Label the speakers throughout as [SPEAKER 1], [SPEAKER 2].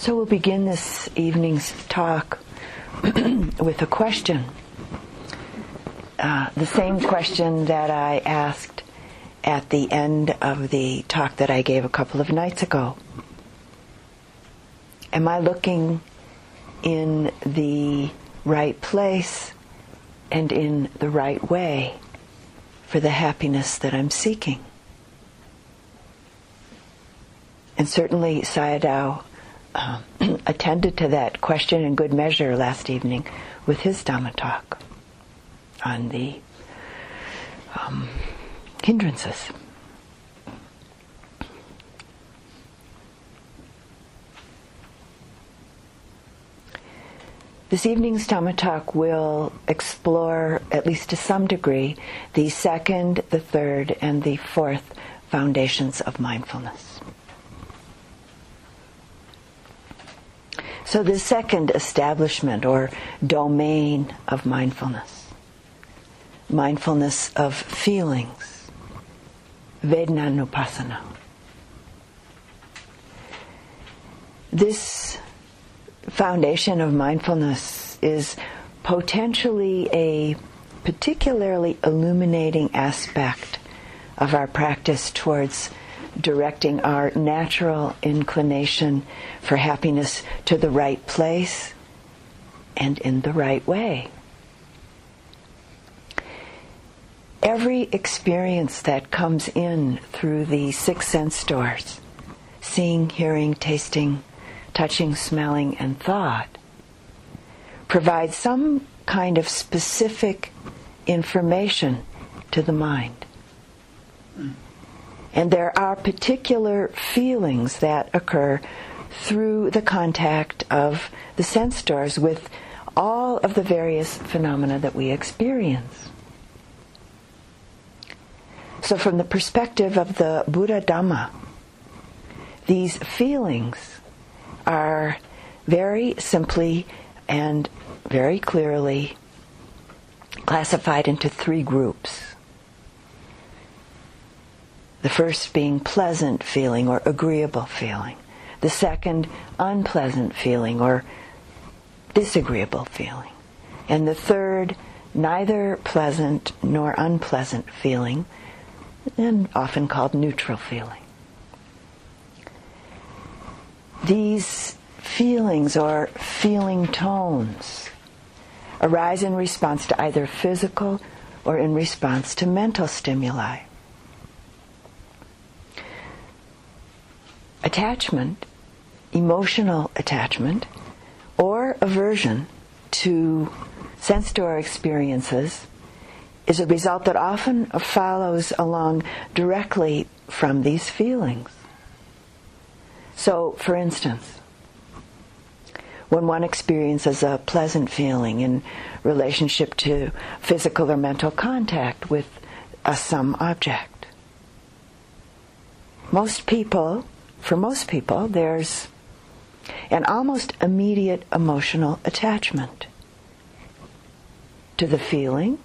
[SPEAKER 1] So we'll begin this evening's talk with a question. Uh, the same question that I asked at the end of the talk that I gave a couple of nights ago. Am I looking in the right place and in the right way for the happiness that I'm seeking? And certainly Sayadaw uh, attended to that question in good measure last evening with his Dhamma talk on the um, hindrances. This evening's Dhamma talk will explore, at least to some degree, the second, the third, and the fourth foundations of mindfulness. So, the second establishment or domain of mindfulness, mindfulness of feelings, Vedananupassana. This foundation of mindfulness is potentially a particularly illuminating aspect of our practice towards directing our natural inclination for happiness to the right place and in the right way. Every experience that comes in through the six sense doors seeing, hearing, tasting, touching, smelling, and thought provides some kind of specific information to the mind. And there are particular feelings that occur through the contact of the sense doors with all of the various phenomena that we experience. So, from the perspective of the Buddha Dhamma, these feelings are very simply and very clearly classified into three groups. The first being pleasant feeling or agreeable feeling. The second, unpleasant feeling or disagreeable feeling. And the third, neither pleasant nor unpleasant feeling, and often called neutral feeling. These feelings or feeling tones arise in response to either physical or in response to mental stimuli. Attachment, emotional attachment, or aversion to sense door experiences is a result that often follows along directly from these feelings. So, for instance, when one experiences a pleasant feeling in relationship to physical or mental contact with a, some object, most people for most people, there's an almost immediate emotional attachment to the feeling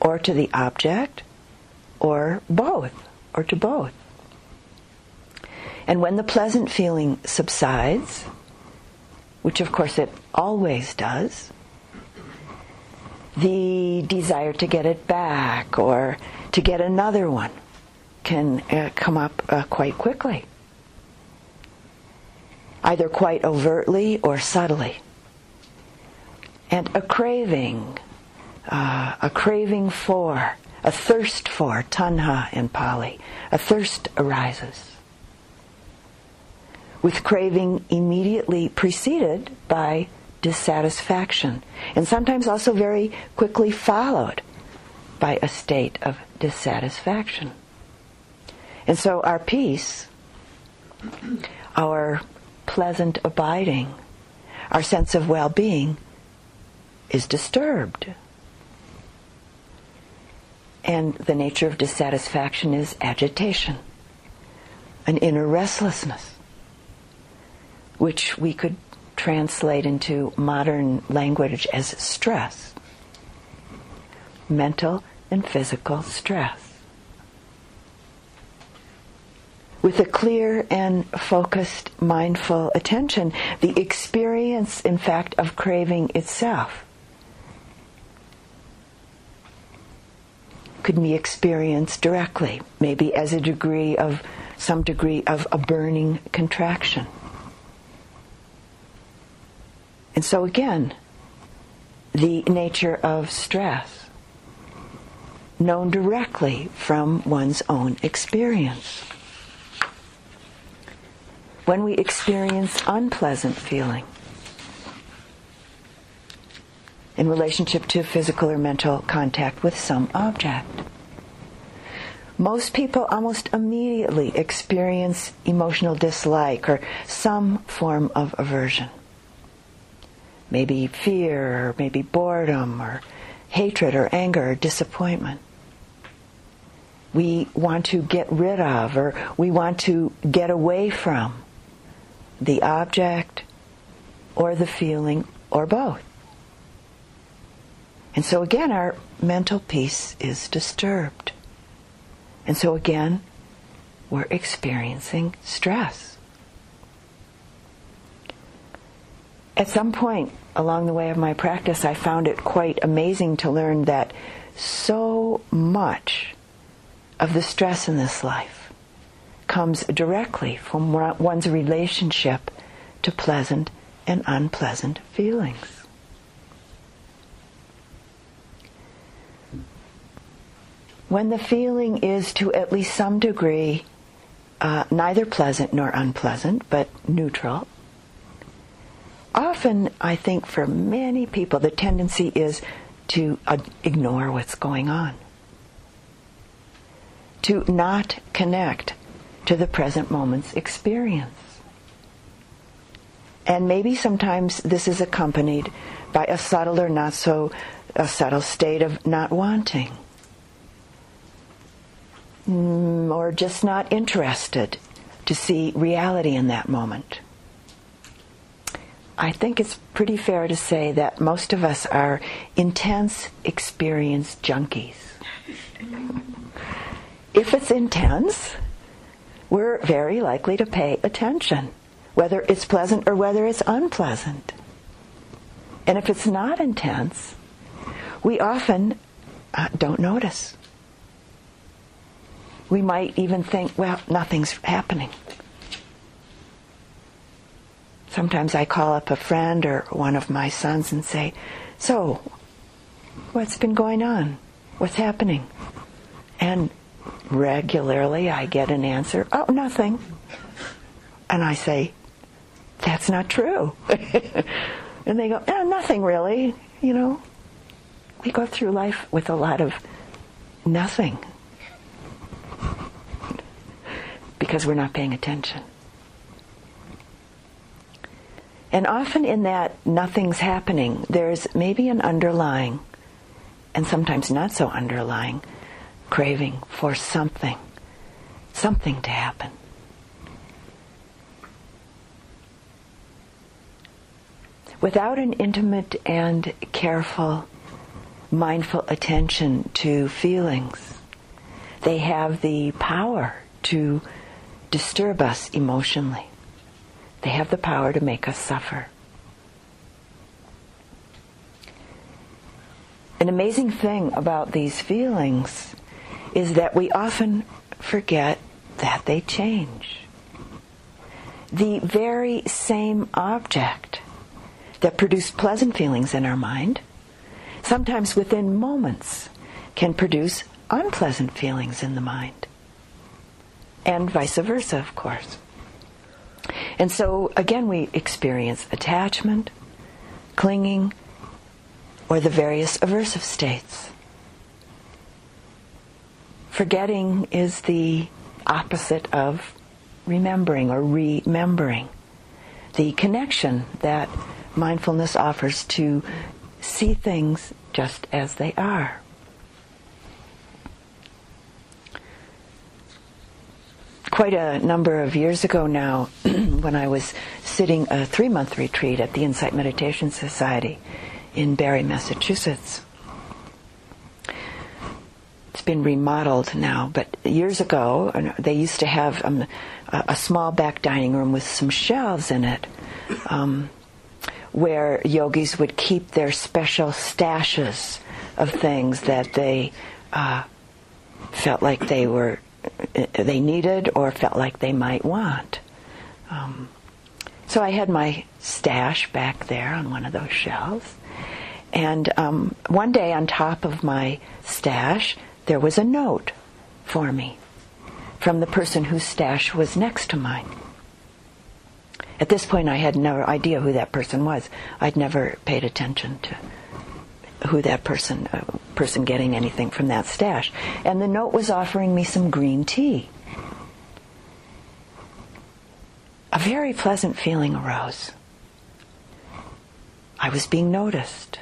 [SPEAKER 1] or to the object or both or to both. And when the pleasant feeling subsides, which of course it always does, the desire to get it back or to get another one can uh, come up uh, quite quickly, either quite overtly or subtly. And a craving, uh, a craving for, a thirst for, tanha in Pali, a thirst arises. With craving immediately preceded by dissatisfaction, and sometimes also very quickly followed by a state of dissatisfaction. And so our peace, our pleasant abiding, our sense of well being is disturbed. And the nature of dissatisfaction is agitation, an inner restlessness, which we could translate into modern language as stress, mental and physical stress. With a clear and focused mindful attention, the experience, in fact, of craving itself could be experienced directly, maybe as a degree of some degree of a burning contraction. And so again, the nature of stress known directly from one's own experience. When we experience unpleasant feeling in relationship to physical or mental contact with some object. Most people almost immediately experience emotional dislike or some form of aversion maybe fear, or maybe boredom, or hatred, or anger, or disappointment. We want to get rid of, or we want to get away from the object, or the feeling, or both. And so again, our mental peace is disturbed. And so again, we're experiencing stress. at some point along the way of my practice, I found it quite amazing to learn that so much of the stress in this life comes directly from one's relationship to pleasant and unpleasant feelings. When the feeling is to at least some degree uh, neither pleasant nor unpleasant, but neutral, often I think for many people the tendency is to uh, ignore what's going on, to not connect to the present moment's experience. And maybe sometimes this is accompanied by a subtle or not so a subtle state of not wanting. Mm, or just not interested to see reality in that moment. I think it's pretty fair to say that most of us are intense experience junkies. if it's intense, we're very likely to pay attention, whether it's pleasant or whether it's unpleasant. And if it's not intense, we often uh, don't notice. We might even think, well, nothing's happening. Sometimes I call up a friend or one of my sons and say, So, what's been going on? What's happening? And regularly I get an answer, Oh, nothing. And I say, That's not true. and they go, oh, Nothing really. You know, we go through life with a lot of nothing because we're not paying attention. And often in that nothing's happening, there's maybe an underlying, and sometimes not so underlying, craving for something, something to happen. Without an intimate and careful, mindful attention to feelings, they have the power to disturb us emotionally. They have the power to make us suffer. An amazing thing about these feelings is that we often forget that they change. The very same object that produced pleasant feelings in our mind, sometimes within moments, can produce unpleasant feelings in the mind. And vice versa, of course. And so, again, we experience attachment, clinging, or the various aversive states. Forgetting is the opposite of remembering or remembering. The connection that mindfulness offers to see things just as they are. quite a number of years ago now, when I was sitting a three month retreat at the Insight Meditation Society in Barre, Massachusetts. It's been remodeled now, but years ago uh, they used to have um, a, small back dining room with some shelves in it. Um, where yogis would keep their special stashes of things that they uh, felt like they were they needed or felt like they might want. Um, so I had my stash back there on one of those shelves. And um, one day on top of my stash, there was a note for me from the person whose stash was next to mine. At this point, I had no idea who that person was. I'd never paid attention to who that person uh, person getting anything from that stash. And the note was offering me some green tea. A very pleasant feeling arose. I was being noticed.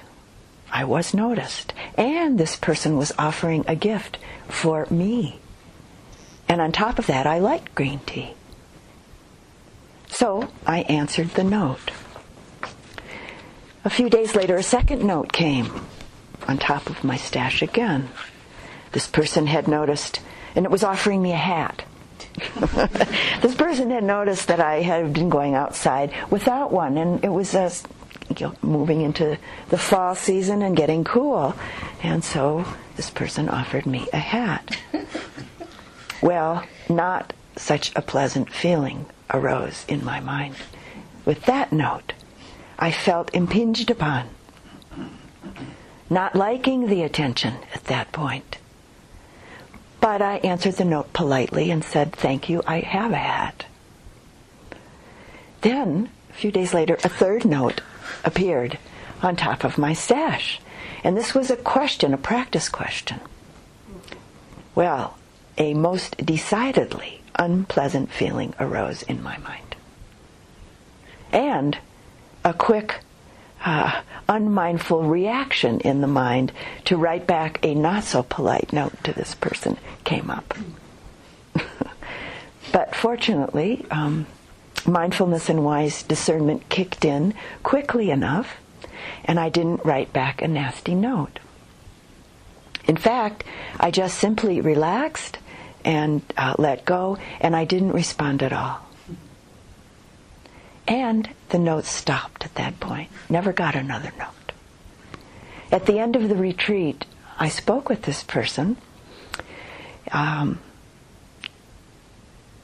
[SPEAKER 1] I was noticed. And this person was offering a gift for me. And on top of that, I liked green tea. So I answered the note. A few days later, a second note came on top of my stash again. This person had noticed, and it was offering me a hat. this person had noticed that I had been going outside without one, and it was know, moving into the fall season and getting cool. And so this person offered me a hat. Well, not such a pleasant feeling arose in my mind. With that note, I felt impinged upon, not liking the attention at that point. But I answered the note politely and said, Thank you, I have a hat. Then, a few days later, a third note appeared on top of my stash. And this was a question, a practice question. Well, a most decidedly unpleasant feeling arose in my mind. And a quick, uh, unmindful reaction in the mind to write back a not so polite note to this person came up. but fortunately, um, mindfulness and wise discernment kicked in quickly enough, and I didn't write back a nasty note. In fact, I just simply relaxed and uh, let go, and I didn't respond at all. And the note stopped at that point. Never got another note. At the end of the retreat, I spoke with this person. Um,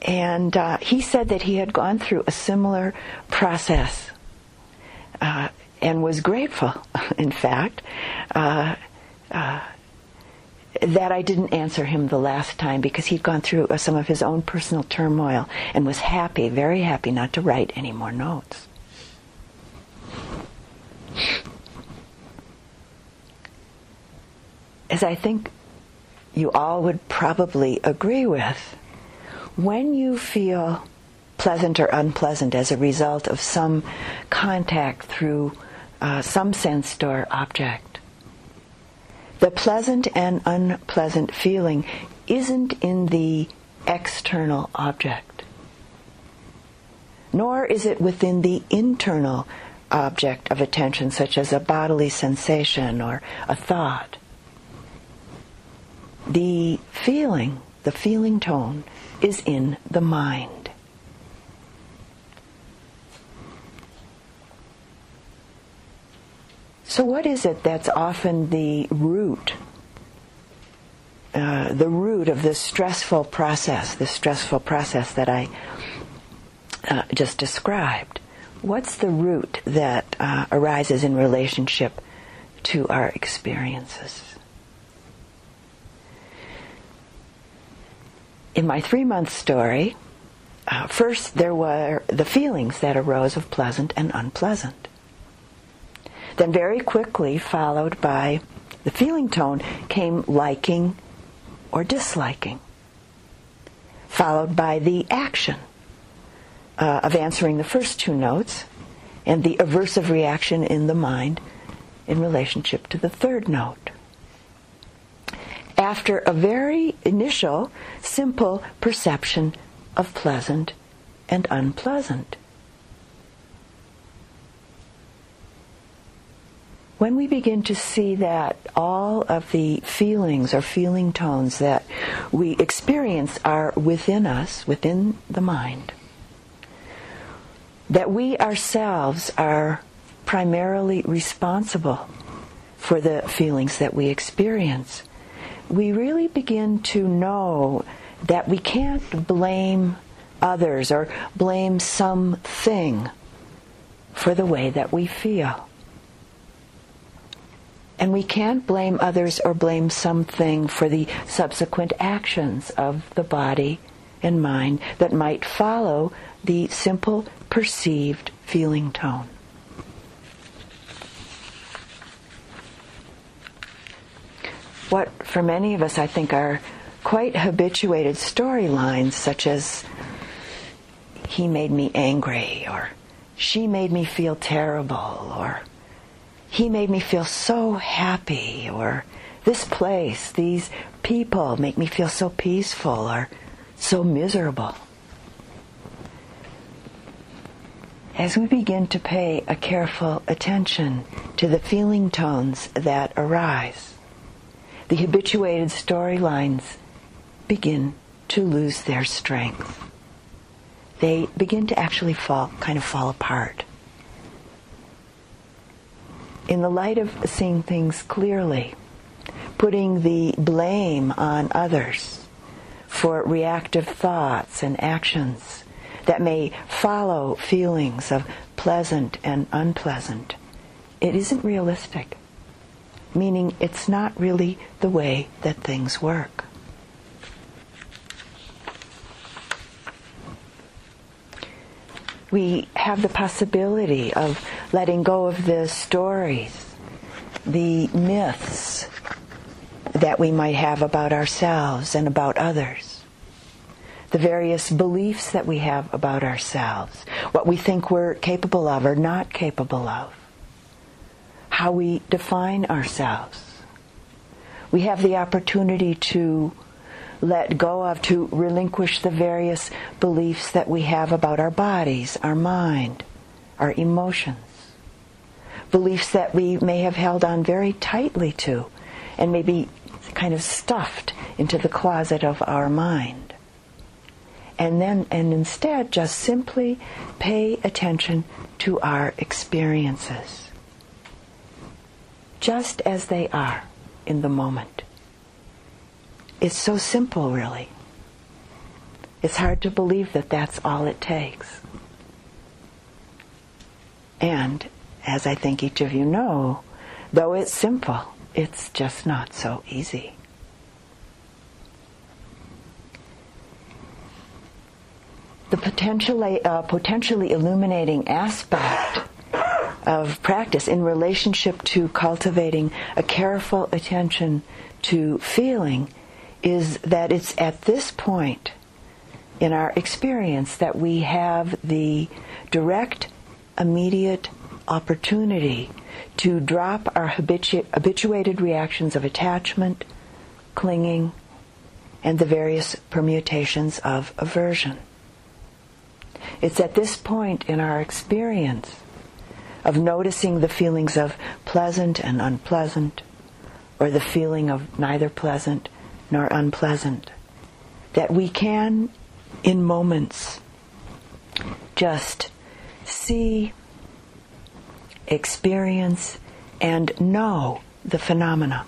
[SPEAKER 1] and uh, he said that he had gone through a similar process uh, and was grateful, in fact, uh, uh that I didn't answer him the last time because he'd gone through uh, some of his own personal turmoil and was happy, very happy, not to write any more notes. As I think you all would probably agree with, when you feel pleasant or unpleasant as a result of some contact through uh, some sense door object, the pleasant and unpleasant feeling isn't in the external object, nor is it within the internal object of attention, such as a bodily sensation or a thought. The feeling, the feeling tone, is in the mind. So, what is it that's often the root, uh, the root of this stressful process, this stressful process that I uh, just described? What's the root that uh, arises in relationship to our experiences? In my three month story, uh, first there were the feelings that arose of pleasant and unpleasant. Then, very quickly, followed by the feeling tone, came liking or disliking, followed by the action uh, of answering the first two notes and the aversive reaction in the mind in relationship to the third note. After a very initial, simple perception of pleasant and unpleasant. when we begin to see that all of the feelings or feeling tones that we experience are within us, within the mind, that we ourselves are primarily responsible for the feelings that we experience, we really begin to know that we can't blame others or blame something for the way that we feel. And we can't blame others or blame something for the subsequent actions of the body and mind that might follow the simple perceived feeling tone. What, for many of us, I think are quite habituated storylines, such as, he made me angry, or she made me feel terrible, or he made me feel so happy, or this place, these people make me feel so peaceful, or so miserable. As we begin to pay a careful attention to the feeling tones that arise, the habituated storylines begin to lose their strength. They begin to actually fall, kind of fall apart. In the light of seeing things clearly, putting the blame on others for reactive thoughts and actions that may follow feelings of pleasant and unpleasant, it isn't realistic, meaning it's not really the way that things work. we have the possibility of letting go of the stories, the myths that we might have about ourselves and about others, the various beliefs that we have about ourselves, what we think we're capable of or not capable of, how we define ourselves. We have the opportunity to let go of, to relinquish the various beliefs that we have about our bodies, our mind, our emotions. Beliefs that we may have held on very tightly to and maybe kind of stuffed into the closet of our mind. And then, and instead, just simply pay attention to our experiences. Just as they are in the moment. It's so simple, really. It's hard to believe that that's all it takes. And, as I think each of you know, though it's simple, it's just not so easy. The potentially, uh, potentially illuminating aspect of practice in relationship to cultivating a careful attention to feeling is that it's at this point in our experience that we have the direct, immediate opportunity to drop our habitu- habituated reactions of attachment, clinging, and the various permutations of aversion. It's at this point in our experience of noticing the feelings of pleasant and unpleasant, or the feeling of neither pleasant nor unpleasant. That we can, in moments, just see, experience, and know the phenomena,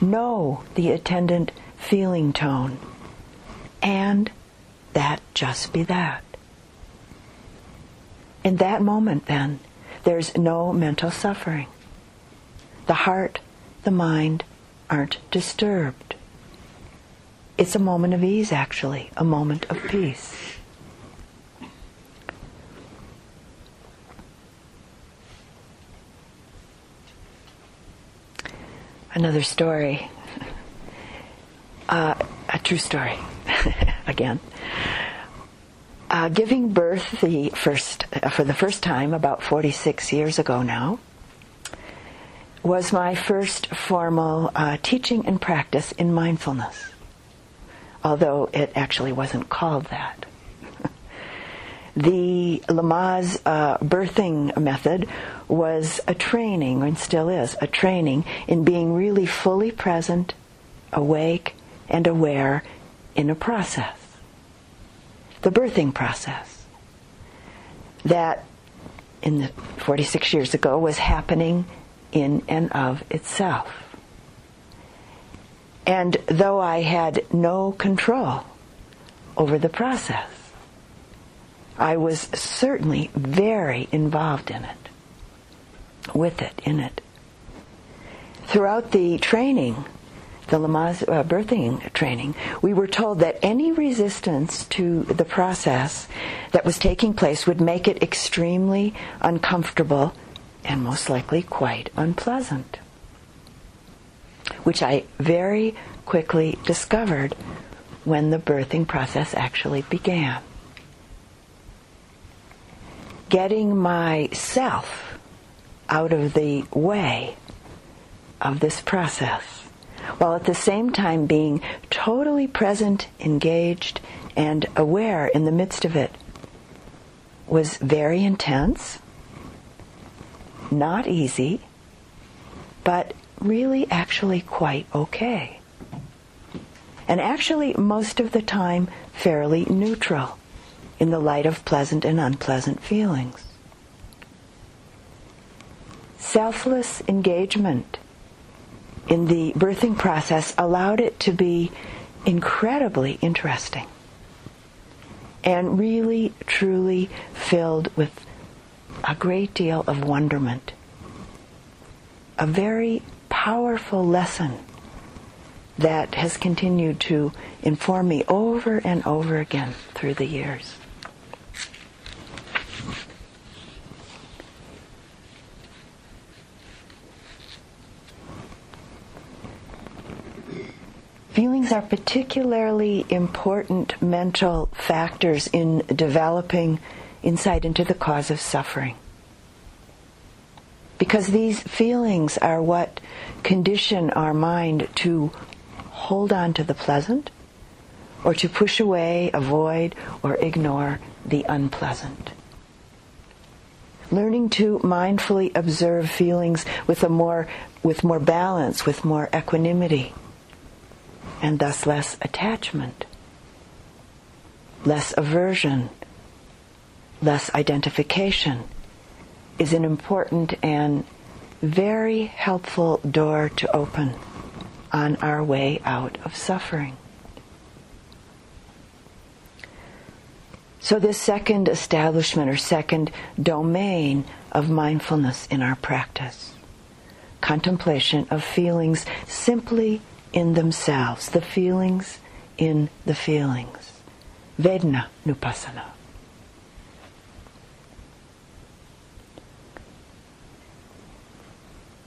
[SPEAKER 1] know the attendant feeling tone, and that just be that. In that moment, then, there's no mental suffering. The heart, the mind aren't disturbed. It's a moment of ease, actually, a moment of peace. Another story, uh, a true story, again. Uh, giving birth the first, uh, for the first time about 46 years ago now was my first formal uh, teaching and practice in mindfulness although it actually wasn't called that. the Lamaze uh, birthing method was a training, and still is, a training in being really fully present, awake, and aware in a process. The birthing process. That in the 46 years ago was happening in and of itself. And though I had no control over the process, I was certainly very involved in it, with it, in it. Throughout the training, the Lamaze uh, birthing training, we were told that any resistance to the process that was taking place would make it extremely uncomfortable and most likely quite unpleasant. Which I very quickly discovered when the birthing process actually began. Getting myself out of the way of this process, while at the same time being totally present, engaged, and aware in the midst of it, was very intense, not easy, but really actually quite okay. And actually most of the time fairly neutral in the light of pleasant and unpleasant feelings. Selfless engagement in the birthing process allowed it to be incredibly interesting and really, truly filled with a great deal of wonderment. A very powerful lesson that has continued to inform me over and over again through the years. Feelings are particularly important mental factors in developing insight into the cause of suffering. Because these feelings are what condition our mind to hold on to the pleasant or to push away, avoid, or ignore the unpleasant. Learning to mindfully observe feelings with a more with more balance, with more equanimity, and thus less attachment, less aversion, less identification is an important and very helpful door to open on our way out of suffering. So, this second establishment or second domain of mindfulness in our practice contemplation of feelings simply in themselves, the feelings in the feelings. Vedna Nupassana.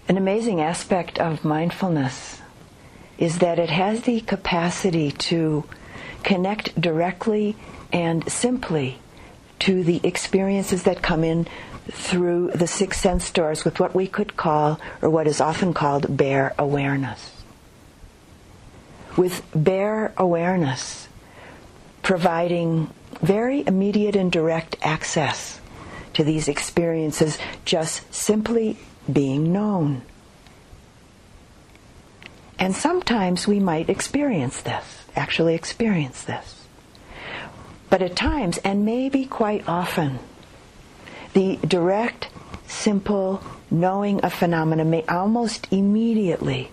[SPEAKER 1] An amazing aspect of mindfulness is that it has the capacity to connect directly and simply to the experiences that come in through the six sense doors with what we could call, or what is often called, bare awareness. With bare awareness providing very immediate and direct access to these experiences, just simply being known. And sometimes we might experience this, actually experience this. But at times, and maybe quite often, the direct, simple knowing of phenomena may almost immediately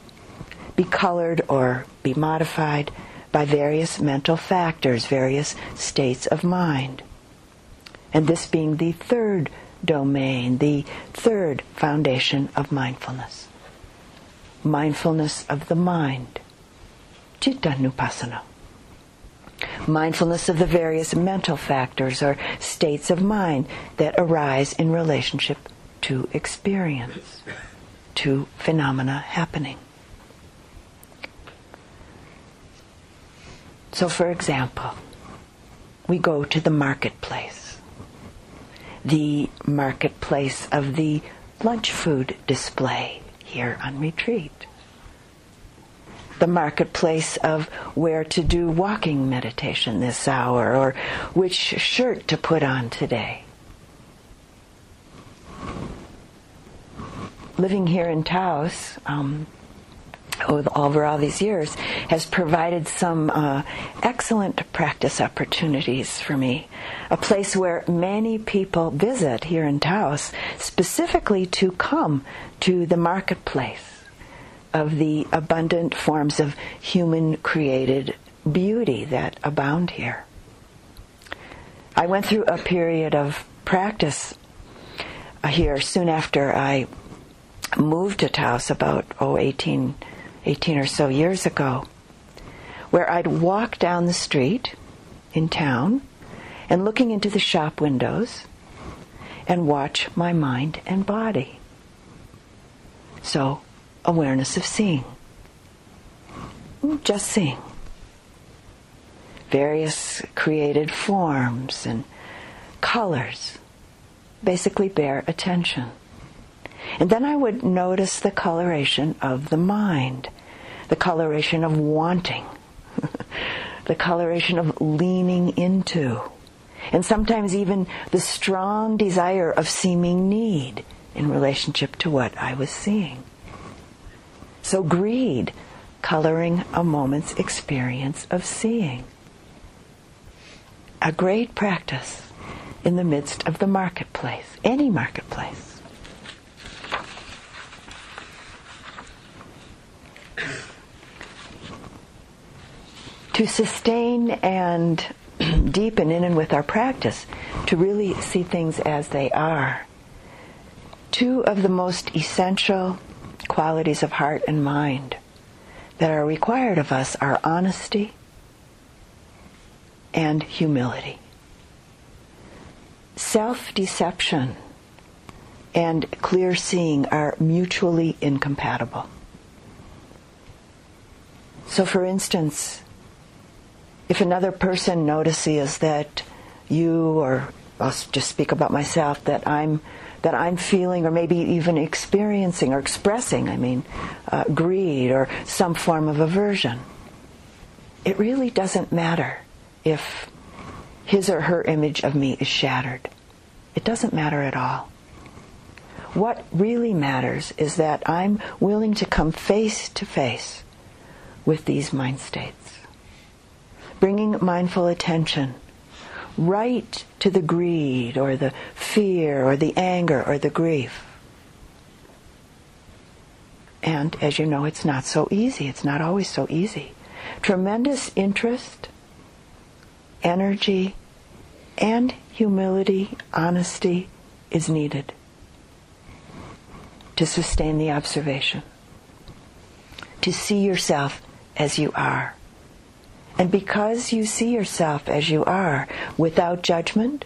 [SPEAKER 1] be colored or be modified by various mental factors, various states of mind. And this being the third domain, the third foundation of mindfulness mindfulness of the mind, citta nupassana. Mindfulness of the various mental factors or states of mind that arise in relationship to experience, to phenomena happening. So, for example, we go to the marketplace, the marketplace of the lunch food display here on retreat. the marketplace of where to do walking meditation this hour or which shirt to put on today. Living here in Taos, um, over all these years, has provided some uh, excellent practice opportunities for me. A place where many people visit here in Taos specifically to come to the marketplace of the abundant forms of human created beauty that abound here. I went through a period of practice uh, here soon after I moved to Taos about, oh, 18, 18 or so years ago, where I'd walk down the street in town and looking into the shop windows and watch my mind and body. So awareness of seeing. Mm, just seeing. Various created forms and colors. Basically, bare attention. And then I would notice the coloration of the mind, the coloration of wanting, the coloration of leaning into, and sometimes even the strong desire of seeming need in relationship to what I was seeing. So greed, coloring a moment's experience of seeing. A great practice in the midst of the marketplace, any marketplace. To sustain and deepen in and with our practice, to really see things as they are. Two of the most essential qualities of heart and mind that are required of us are honesty and humility. Self deception and clear seeing are mutually incompatible. So, for instance, if another person notices that you, or I'll just speak about myself, that I'm that I'm feeling or maybe even experiencing or expressing, I mean, uh, greed or some form of aversion. It really doesn't matter if his or her image of me is shattered. It doesn't matter at all. What really matters is that I'm willing to come face to face with these mind states, bringing mindful attention right to the greed or the fear or the anger or the grief. And as you know, it's not so easy. It's not always so easy. Tremendous interest, energy, and humility, honesty is needed to sustain the observation, to see yourself as you are. And because you see yourself as you are without judgment,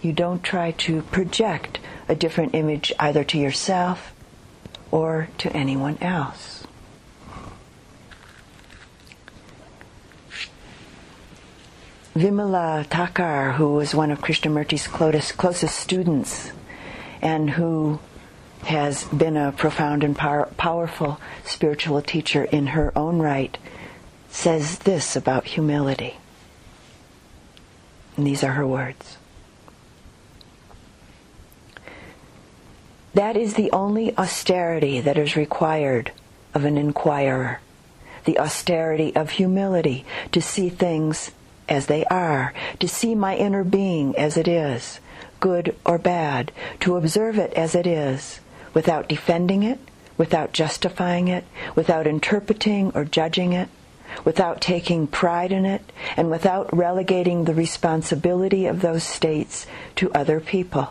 [SPEAKER 1] you don't try to project a different image either to yourself or to anyone else. Vimala Thakar, who was one of Krishnamurti's closest students and who has been a profound and power, powerful spiritual teacher in her own right, says this about humility. And these are her words. That is the only austerity that is required of an inquirer. The austerity of humility, to see things as they are, to see my inner being as it is, good or bad, to observe it as it is, without defending it, without justifying it, without interpreting or judging it, without taking pride in it, and without relegating the responsibility of those states to other people.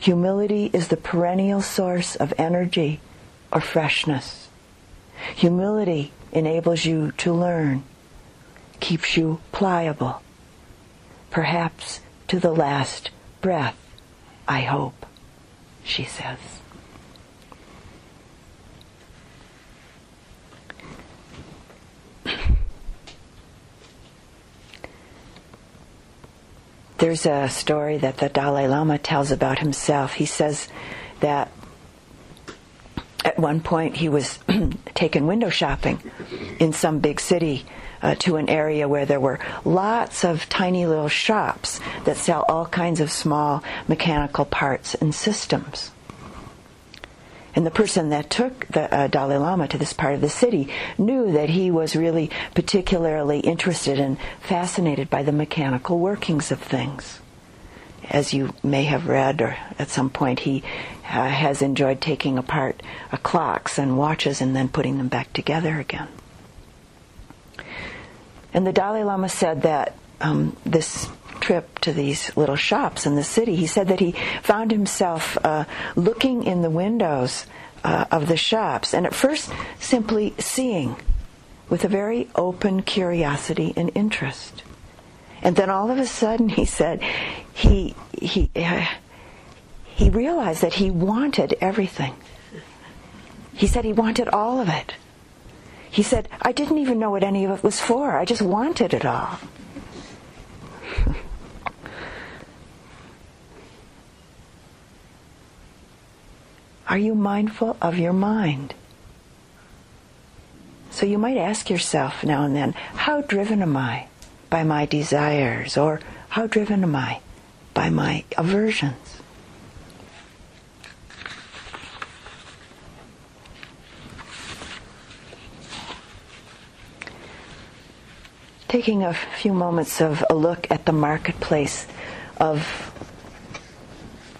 [SPEAKER 1] Humility is the perennial source of energy or freshness. Humility enables you to learn, keeps you pliable, perhaps to the last breath, I hope, she says. There's a story that the Dalai Lama tells about himself. He says that at one point he was taken window shopping in some big city uh, to an area where there were lots of tiny little shops that sell all kinds of small mechanical parts and systems. And the person that took the uh, Dalai Lama to this part of the city knew that he was really particularly interested and fascinated by the mechanical workings of things. As you may have read, or at some point, he uh, has enjoyed taking apart uh, clocks and watches and then putting them back together again. And the Dalai Lama said that um, this trip to these little shops in the city, he said that he found himself uh, looking in the windows uh, of the shops and at first simply seeing with a very open curiosity and interest. And then all of a sudden, he said, he, he, uh, he realized that he wanted everything. He said he wanted all of it. He said, I didn't even know what any of it was for. I just wanted it all. Are you mindful of your mind? So you might ask yourself now and then, how driven am I by my desires? Or how driven am I by my aversions? taking a few moments of a look at the marketplace of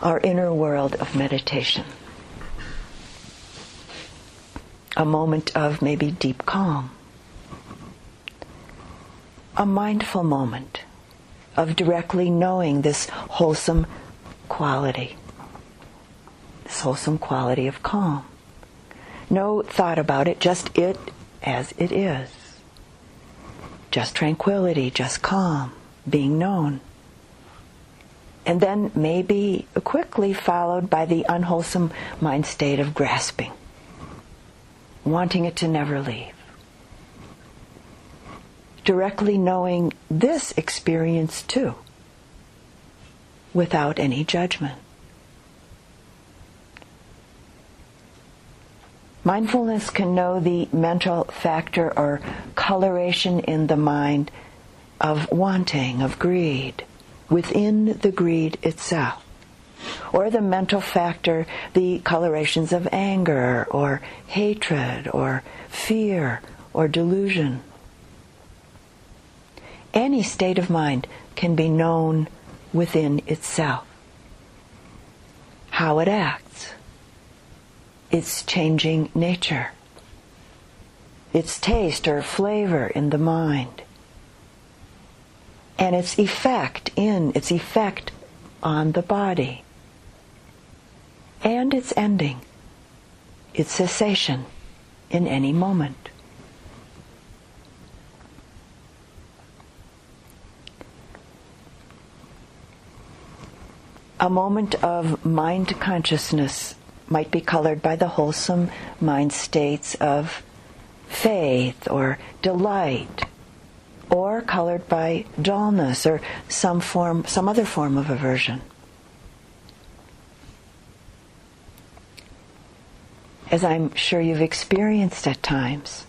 [SPEAKER 1] our inner world of meditation. A moment of maybe deep calm. A mindful moment of directly knowing this wholesome quality, this wholesome quality of calm. No thought about it, just it as it is just tranquility, just calm, being known. And then maybe quickly followed by the unwholesome mind state of grasping, wanting it to never leave. Directly knowing this experience too, without any judgment. Mindfulness can know the mental factor or coloration in the mind of wanting, of greed, within the greed itself. Or the mental factor, the colorations of anger or hatred or fear or delusion. Any state of mind can be known within itself. How it acts its changing nature, its taste or flavor in the mind, and its effect in its effect on the body, and its ending, its cessation in any moment. A moment of mind consciousness might be colored by the wholesome mind states of faith or delight or colored by dullness or some form some other form of aversion as i'm sure you've experienced at times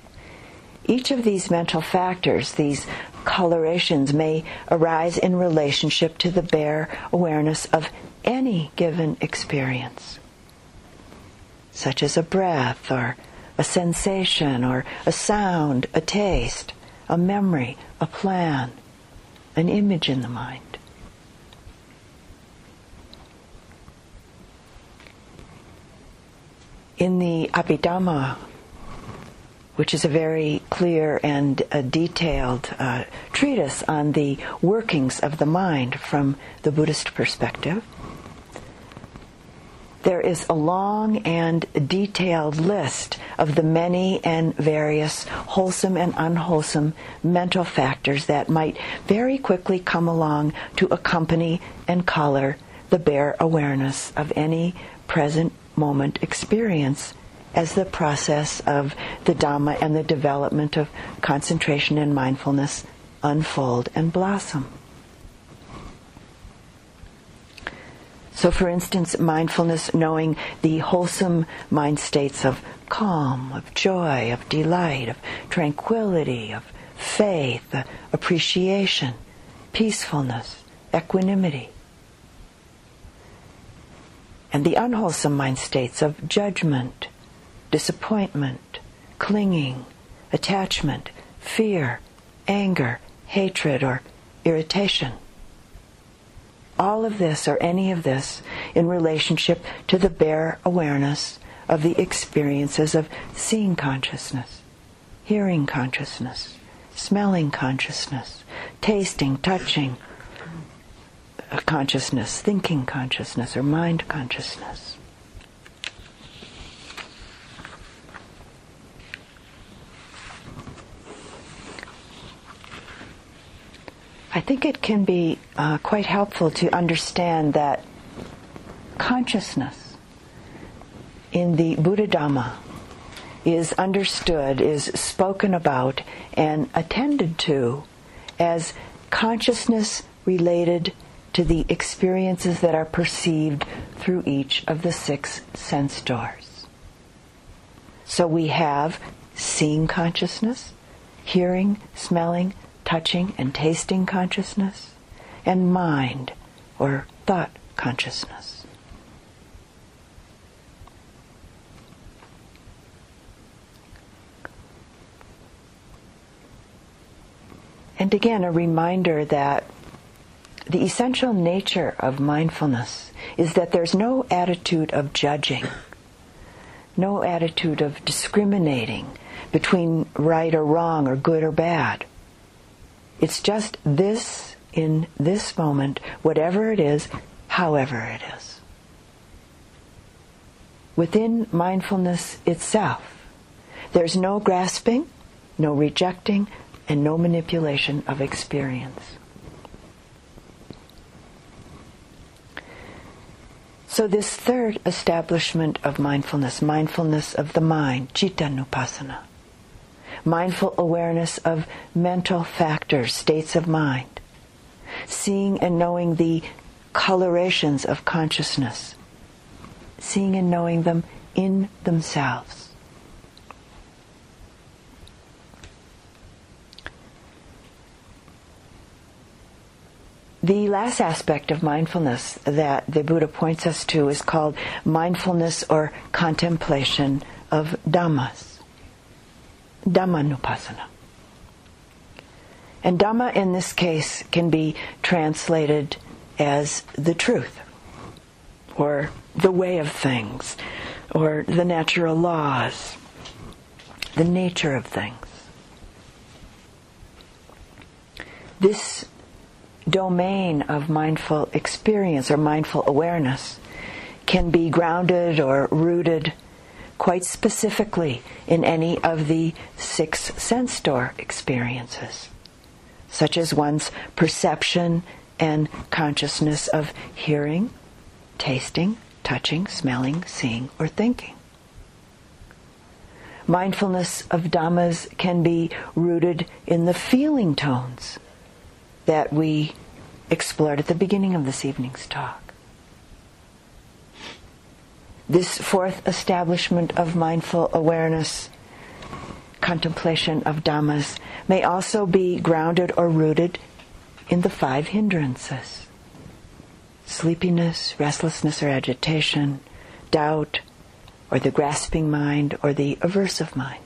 [SPEAKER 1] each of these mental factors these colorations may arise in relationship to the bare awareness of any given experience such as a breath or a sensation or a sound, a taste, a memory, a plan, an image in the mind. In the Abhidhamma, which is a very clear and uh, detailed uh, treatise on the workings of the mind from the Buddhist perspective, there is a long and detailed list of the many and various wholesome and unwholesome mental factors that might very quickly come along to accompany and color the bare awareness of any present moment experience as the process of the Dhamma and the development of concentration and mindfulness unfold and blossom. So, for instance, mindfulness, knowing the wholesome mind states of calm, of joy, of delight, of tranquility, of faith, appreciation, peacefulness, equanimity. And the unwholesome mind states of judgment, disappointment, clinging, attachment, fear, anger, hatred, or irritation. All of this or any of this in relationship to the bare awareness of the experiences of seeing consciousness, hearing consciousness, smelling consciousness, tasting, touching consciousness, thinking consciousness, or mind consciousness. I think it can be uh, quite helpful to understand that consciousness in the Buddha Dhamma is understood, is spoken about, and attended to as consciousness related to the experiences that are perceived through each of the six sense doors. So we have seeing consciousness, hearing, smelling, touching and tasting consciousness, and mind or thought consciousness. And again, a reminder that the essential nature of mindfulness is that there's no attitude of judging, no attitude of discriminating between right or wrong or good or bad. It's just this in this moment, whatever it is, however it is. Within mindfulness itself, there's no grasping, no rejecting, and no manipulation of experience. So, this third establishment of mindfulness, mindfulness of the mind, cittanupassana, mindful awareness of mental factors, states of mind, seeing and knowing the colorations of consciousness, seeing and knowing them in themselves. The last aspect of mindfulness that the Buddha points us to is called mindfulness or contemplation of Dhammas. Dhammanupassana. And Dhamma in this case can be translated as the truth, or the way of things, or the natural laws, the nature of things. This domain of mindful experience or mindful awareness can be grounded or rooted quite specifically in any of the six sense door experiences, such as one's perception and consciousness of hearing, tasting, touching, smelling, seeing, or thinking. Mindfulness of Dhammas can be rooted in the feeling tones that we explored at the beginning of this evening's talk. This fourth establishment of mindful awareness, contemplation of Dhammas, may also be grounded or rooted in the five hindrances sleepiness, restlessness or agitation, doubt, or the grasping mind, or the aversive mind.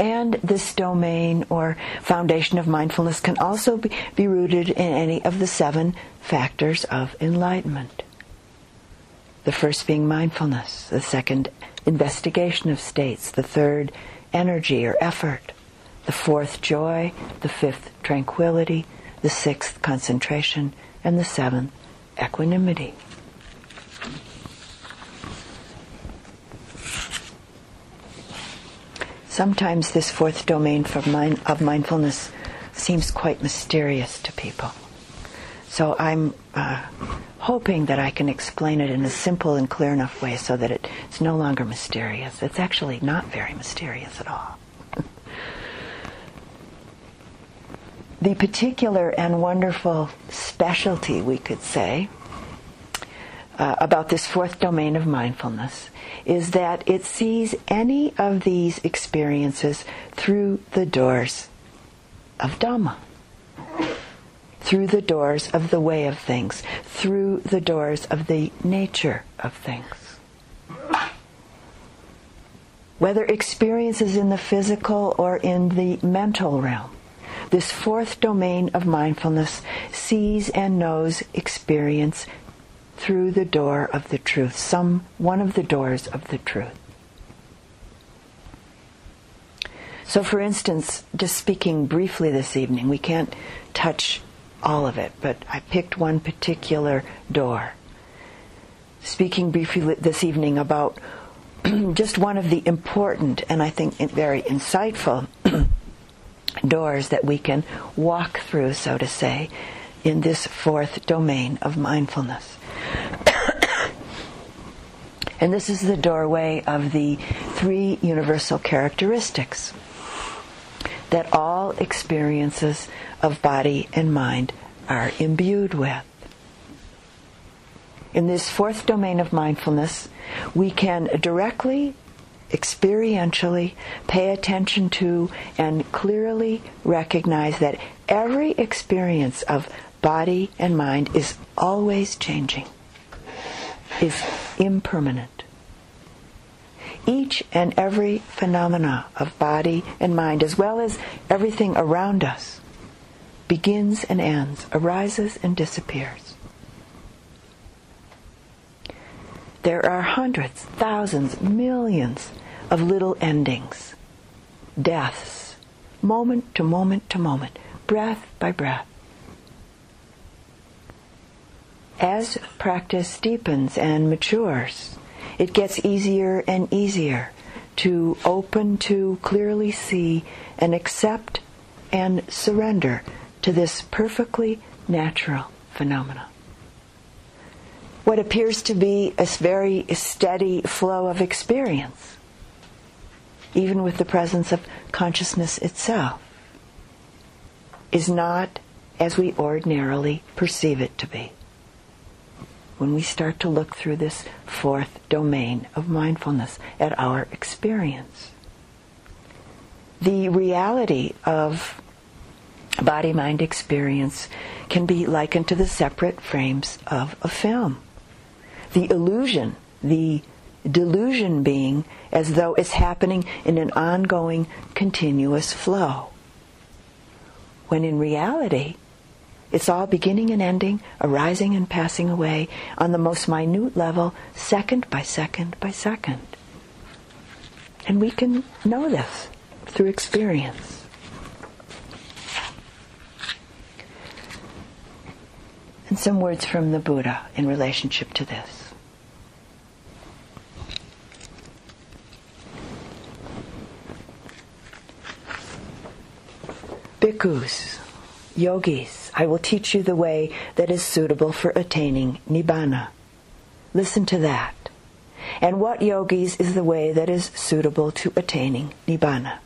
[SPEAKER 1] And this domain or foundation of mindfulness can also be, be rooted in any of the seven factors of enlightenment. The first being mindfulness, the second, investigation of states, the third, energy or effort, the fourth, joy, the fifth, tranquility, the sixth, concentration, and the seventh, equanimity. Sometimes this fourth domain mind, of mindfulness seems quite mysterious to people. So I'm uh, hoping that I can explain it in a simple and clear enough way so that it's no longer mysterious. It's actually not very mysterious at all. the particular and wonderful specialty, we could say, uh, about this fourth domain of mindfulness is that it sees any of these experiences through the doors of Dhamma, through the doors of the way of things, through the doors of the nature of things. Whether experiences in the physical or in the mental realm, this fourth domain of mindfulness sees and knows experience through the door of the truth, some one of the doors of the truth. So, for instance, just speaking briefly this evening, we can't touch all of it, but I picked one particular door. Speaking briefly this evening about just one of the important and I think very insightful doors that we can walk through, so to say, in this fourth domain of mindfulness. and this is the doorway of the three universal characteristics that all experiences of body and mind are imbued with. In this fourth domain of mindfulness, we can directly, experientially pay attention to and clearly recognize that every experience of body and mind is always changing, is impermanent. Each and every phenomena of body and mind, as well as everything around us, begins and ends, arises and disappears. There are hundreds, thousands, millions of little endings, deaths, moment to moment to moment, breath by breath. As practice deepens and matures, it gets easier and easier to open to clearly see and accept and surrender to this perfectly natural phenomenon. What appears to be a very steady flow of experience, even with the presence of consciousness itself, is not as we ordinarily perceive it to be when we start to look through this fourth domain of mindfulness at our experience. The reality of body mind experience can be likened to the separate frames of a film. The illusion, the delusion being as though it's happening in an ongoing, continuous flow. When in reality, it's all beginning and ending, arising and passing away on the most minute level, second by second by second. And we can know this through experience. And some words from the Buddha in relationship to this. Bhikkhus, yogis, I will teach you the way that is suitable for attaining nibbana. Listen to that. And what yogis is the way that is suitable to attaining nibbana?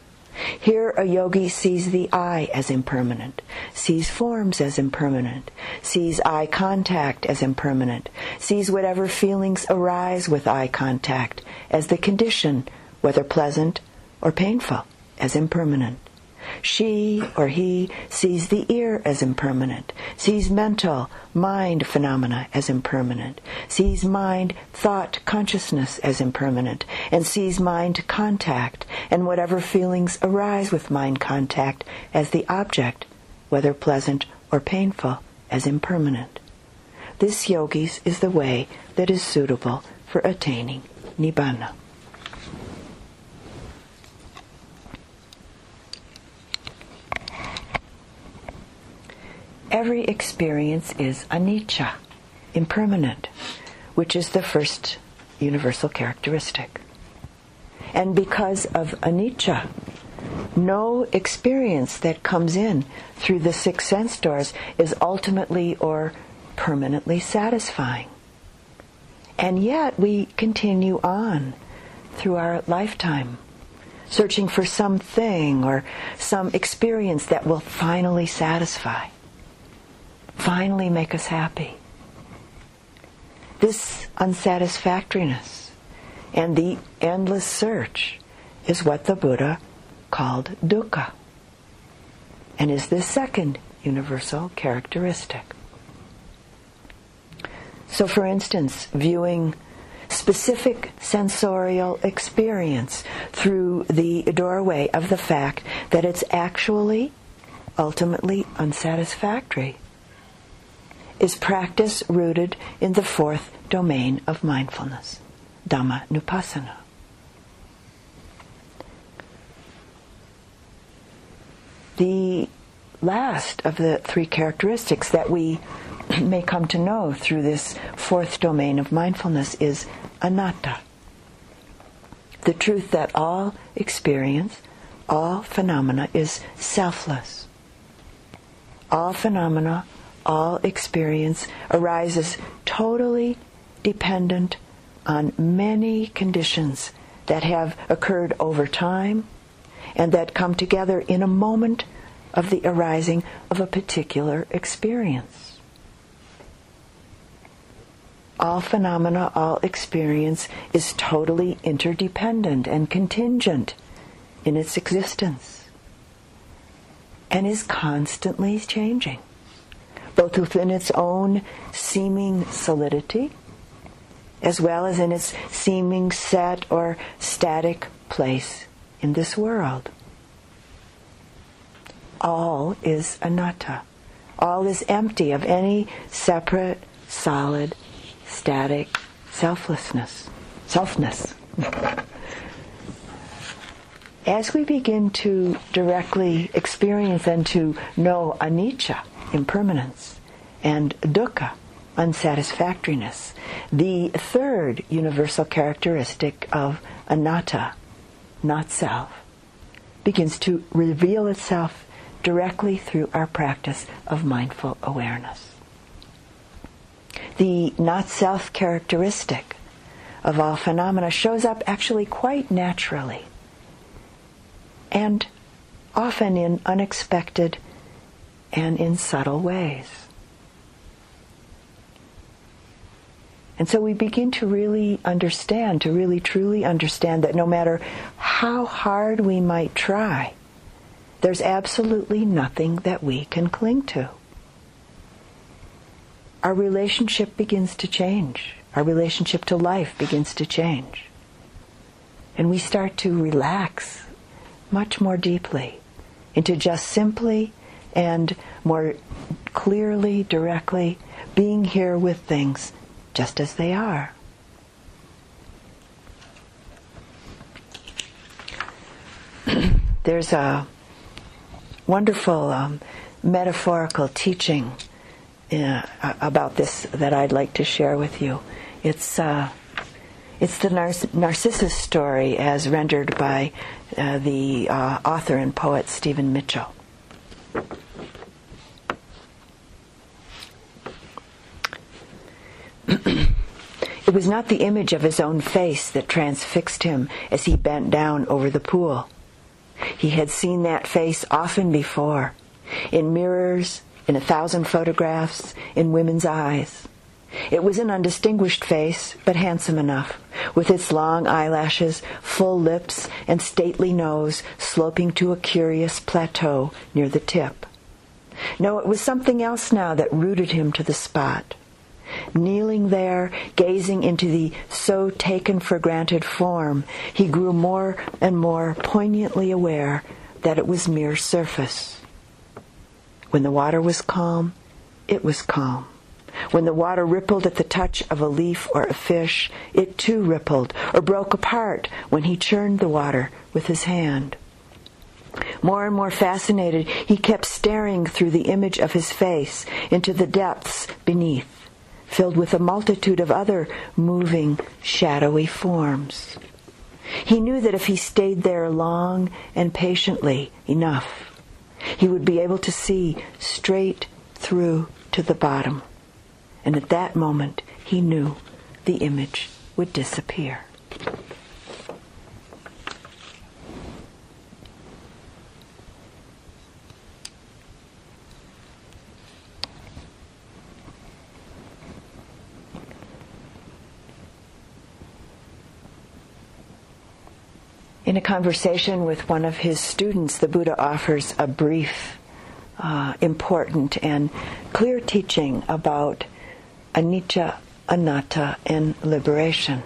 [SPEAKER 1] Here a yogi sees the eye as impermanent, sees forms as impermanent, sees eye contact as impermanent, sees whatever feelings arise with eye contact as the condition, whether pleasant or painful, as impermanent. She or he sees the ear as impermanent, sees mental, mind phenomena as impermanent, sees mind, thought, consciousness as impermanent, and sees mind contact and whatever feelings arise with mind contact as the object, whether pleasant or painful, as impermanent. This, yogis, is the way that is suitable for attaining nibbana. Every experience is anicca, impermanent, which is the first universal characteristic. And because of anicca, no experience that comes in through the six sense doors is ultimately or permanently satisfying. And yet we continue on through our lifetime, searching for something or some experience that will finally satisfy. Finally make us happy. This unsatisfactoriness and the endless search is what the Buddha called dukkha and is this second universal characteristic. So, for instance, viewing specific sensorial experience through the doorway of the fact that it's actually ultimately unsatisfactory is practice rooted in the fourth domain of mindfulness, Dhammanupassana. The last of the three characteristics that we may come to know through this fourth domain of mindfulness is anatta. The truth that all experience, all phenomena is selfless. All phenomena, all experience arises totally dependent on many conditions that have occurred over time and that come together in a moment of the arising of a particular experience. All phenomena, all experience is totally interdependent and contingent in its existence and is constantly changing, both within its own seeming solidity as well as in its seeming set or static place in this world. All is anatta. All is empty of any separate, solid, static selflessness, selfness. As we begin to directly experience and to know anicca, impermanence, and dukkha, unsatisfactoriness, the third universal characteristic of anatta, not self, begins to reveal itself directly through our practice of mindful awareness. The not self characteristic of all phenomena shows up actually quite naturally and often in unexpected and in subtle ways. And so we begin to really understand, to really truly understand that no matter how hard we might try, there's absolutely nothing that we can cling to. Our relationship begins to change. Our relationship to life begins to change. And we start to relax much more deeply into just simply and more clearly, directly being here with things just as they are. There's a wonderful um, metaphorical teaching uh, about this that I'd like to share with you. It's uh, it's the Narcissus story as rendered by uh, the uh, author and poet Stephen Mitchell. It was not the image of his own face that transfixed him as he bent down over the pool. He had seen that face often before, in mirrors, in a thousand photographs, in women's eyes. It was an undistinguished face, but handsome enough, with its long eyelashes, full lips, and stately nose sloping to a curious plateau near the tip. No, it was something else now that rooted him to the spot. Kneeling there, gazing into the so taken for granted form, he grew more and more poignantly aware that it was mere surface. When the water was calm, it was calm. When the water rippled at the touch of a leaf or a fish, it too rippled or broke apart when he churned the water with his hand. More and more fascinated, he kept staring through the image of his face into the depths beneath filled with a multitude of other moving, shadowy forms. He knew that if he stayed there long and patiently enough, he would be able to see straight through to the bottom. And at that moment, he knew the image would disappear. In a conversation with one of his students, the Buddha offers a brief, uh, important, and clear teaching about anicca, anatta, and liberation.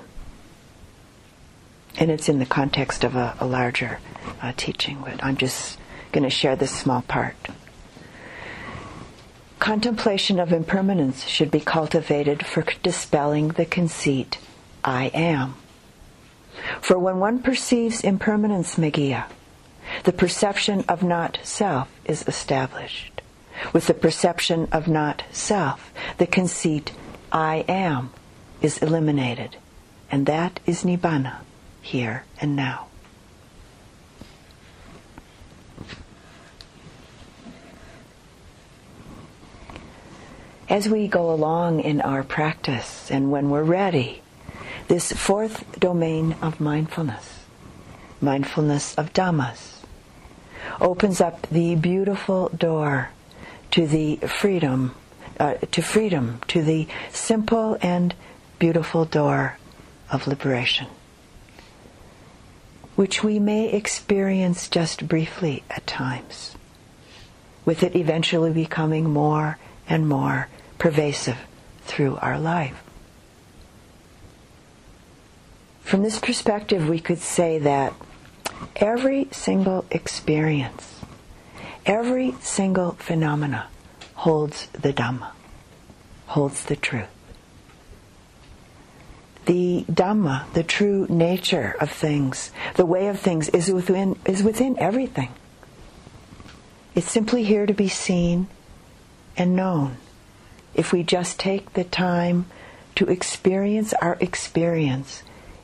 [SPEAKER 1] And it's in the context of a, a larger uh, teaching, but I'm just going to share this small part. Contemplation of impermanence should be cultivated for dispelling the conceit, I am. For when one perceives impermanence, Meghiya, the perception of not self is established. With the perception of not self, the conceit I am is eliminated. And that is Nibbana, here and now. As we go along in our practice and when we're ready, this fourth domain of mindfulness, mindfulness of Dhammas, opens up the beautiful door to the freedom, uh, to freedom, to the simple and beautiful door of liberation, which we may experience just briefly at times, with it eventually becoming more and more pervasive through our life. From this perspective, we could say that every single experience, every single phenomena holds the Dhamma, holds the truth. The Dhamma, the true nature of things, the way of things, is within, is within everything. It's simply here to be seen and known. If we just take the time to experience our experience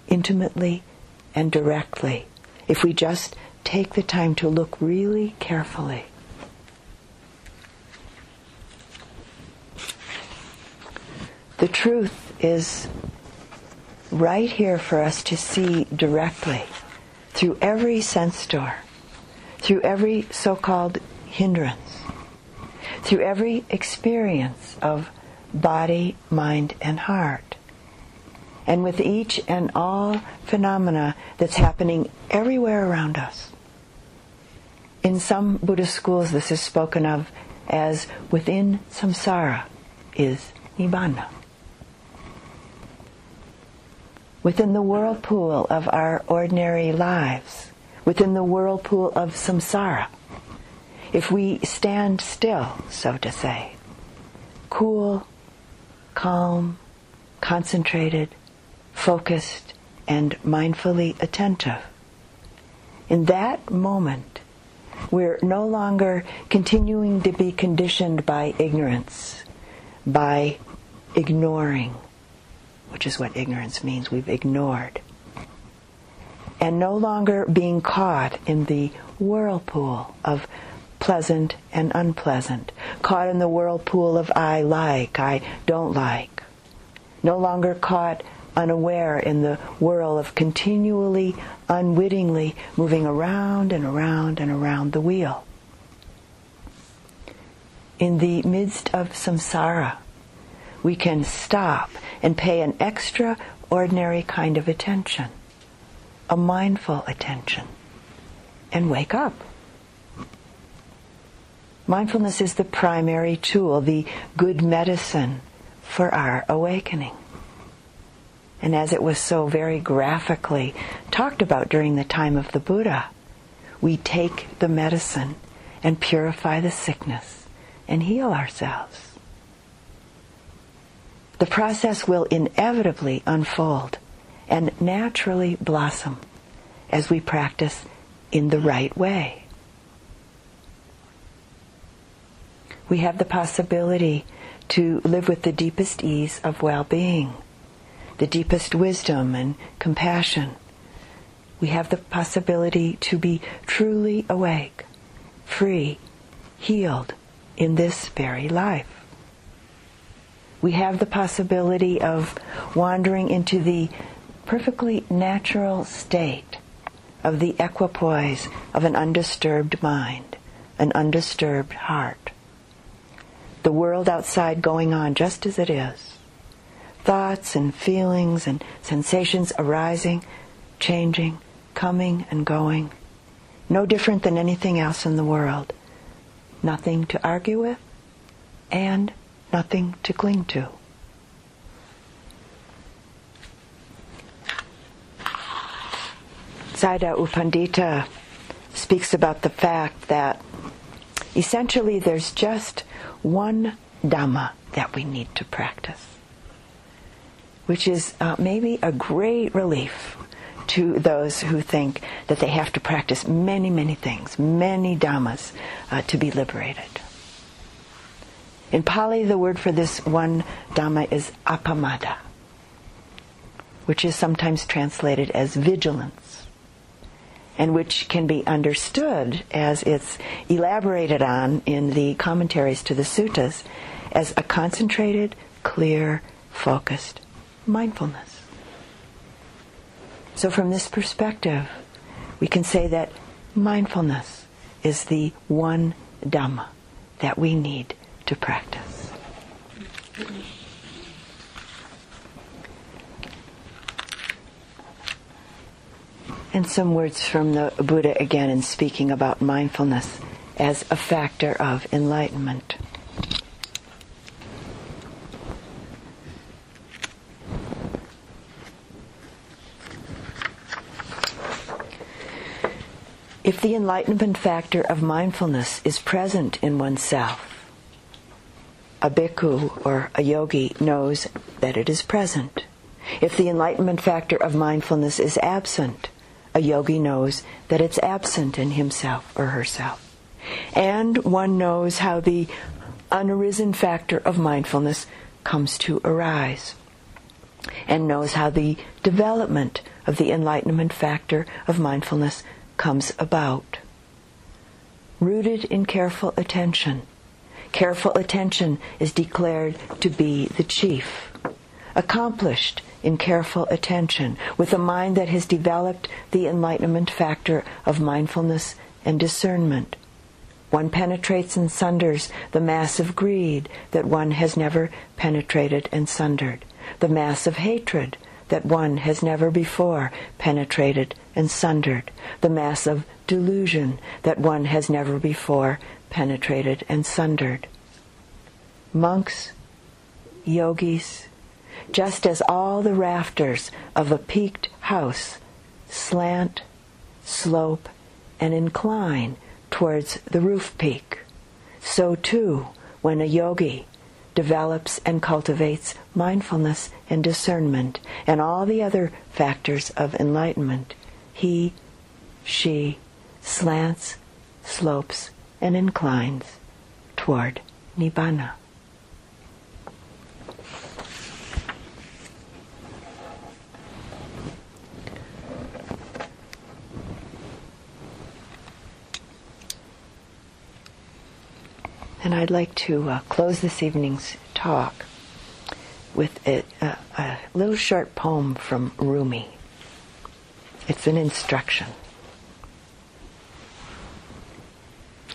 [SPEAKER 1] intimately and directly, if we just take the time to look really carefully. The truth is right here for us to see directly through every sense door, through every so called hindrance, through every experience of body, mind, and heart and with each and all phenomena that's happening everywhere around us. In some Buddhist schools, this is spoken of as within samsara is nibbana. Within the whirlpool of our ordinary lives, within the whirlpool of samsara, if we stand still, so to say, cool, calm, concentrated, focused, and mindfully attentive. In that moment, we're no longer continuing to be conditioned by ignorance, by ignoring, which is what ignorance means. We've ignored. And no longer being caught in the whirlpool of pleasant and unpleasant, caught in the whirlpool of I like, I don't like, no longer caught unaware in the whirl of continually, unwittingly moving around and around and around the wheel. In the midst of samsara, we can stop and pay an extraordinary kind of attention, a mindful attention, and wake up. Mindfulness is the primary tool, the good medicine for our awakening and as it was so very graphically talked about during the time of the Buddha, we take the medicine and purify the sickness and heal ourselves. The process will inevitably unfold and naturally blossom as we practice in the right way. We have the possibility to live with the deepest ease of well-being the deepest wisdom and compassion, we have the possibility to be truly awake, free, healed in this very life. We have the possibility of wandering into the perfectly natural state of the equipoise of an undisturbed mind, an undisturbed heart. The world outside going on just as it is thoughts and feelings and sensations arising, changing, coming and going, no different than anything else in the world. Nothing to argue with and nothing to cling to. Sayadaw U Pandita speaks about the fact that essentially there's just one Dhamma that we need to practice, which is uh, maybe a great relief to those who think that they have to practice many, many things, many Dhammas uh, to be liberated. In Pali, the word for this one Dhamma is appamada, which is sometimes translated as vigilance, and which can be understood as it's elaborated on in the commentaries to the suttas as a concentrated, clear, focused mindfulness. So, from this perspective, we can say that mindfulness is the one Dhamma that we need to practice. And some words from the Buddha again in speaking about mindfulness as a factor of enlightenment. If the enlightenment factor of mindfulness is present in oneself, a bhikkhu or a yogi knows that it is present. If the enlightenment factor of mindfulness is absent, a yogi knows that it's absent in himself or herself. And one knows how the unarisen factor of mindfulness comes to arise, and knows how the development of the enlightenment factor of mindfulness comes about. Rooted in careful attention. Careful attention is declared to be the chief. Accomplished in careful attention, with a mind that has developed the enlightenment factor of mindfulness and discernment. One penetrates and sunders the mass of greed that one has never penetrated and sundered, the mass of hatred that one has never before penetrated and sundered, the mass of delusion that one has never before penetrated and sundered. Monks, yogis, just as all the rafters of a peaked house slant, slope, and incline towards the roof peak, so too when a yogi develops and cultivates mindfulness and discernment and all the other factors of enlightenment. He, she slants, slopes, and inclines toward Nibbana. And I'd like to uh, close this evening's talk with a, a, a little short poem from Rumi. It's an instruction.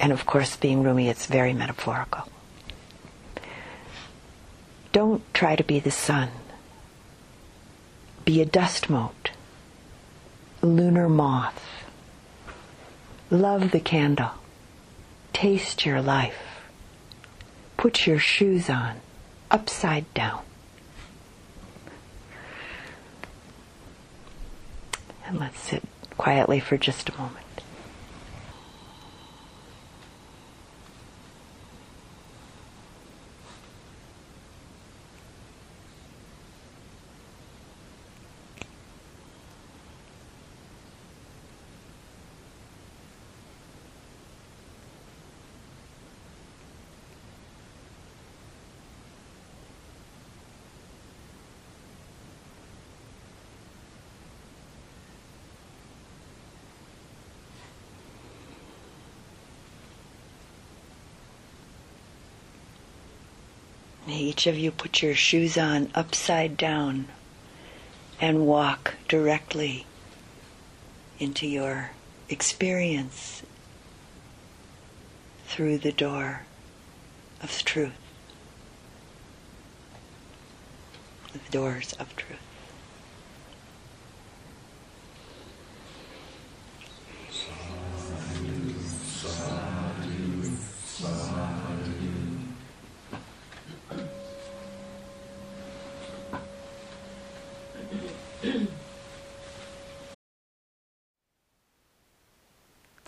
[SPEAKER 1] And of course, being Rumi, it's very metaphorical. Don't try to be the sun. Be a dust mote, lunar moth. Love the candle. Taste your life. Put your shoes on upside down. And let's sit quietly for just a moment. May each of you put your shoes on upside down and walk directly into your experience through the door of truth, the doors of truth.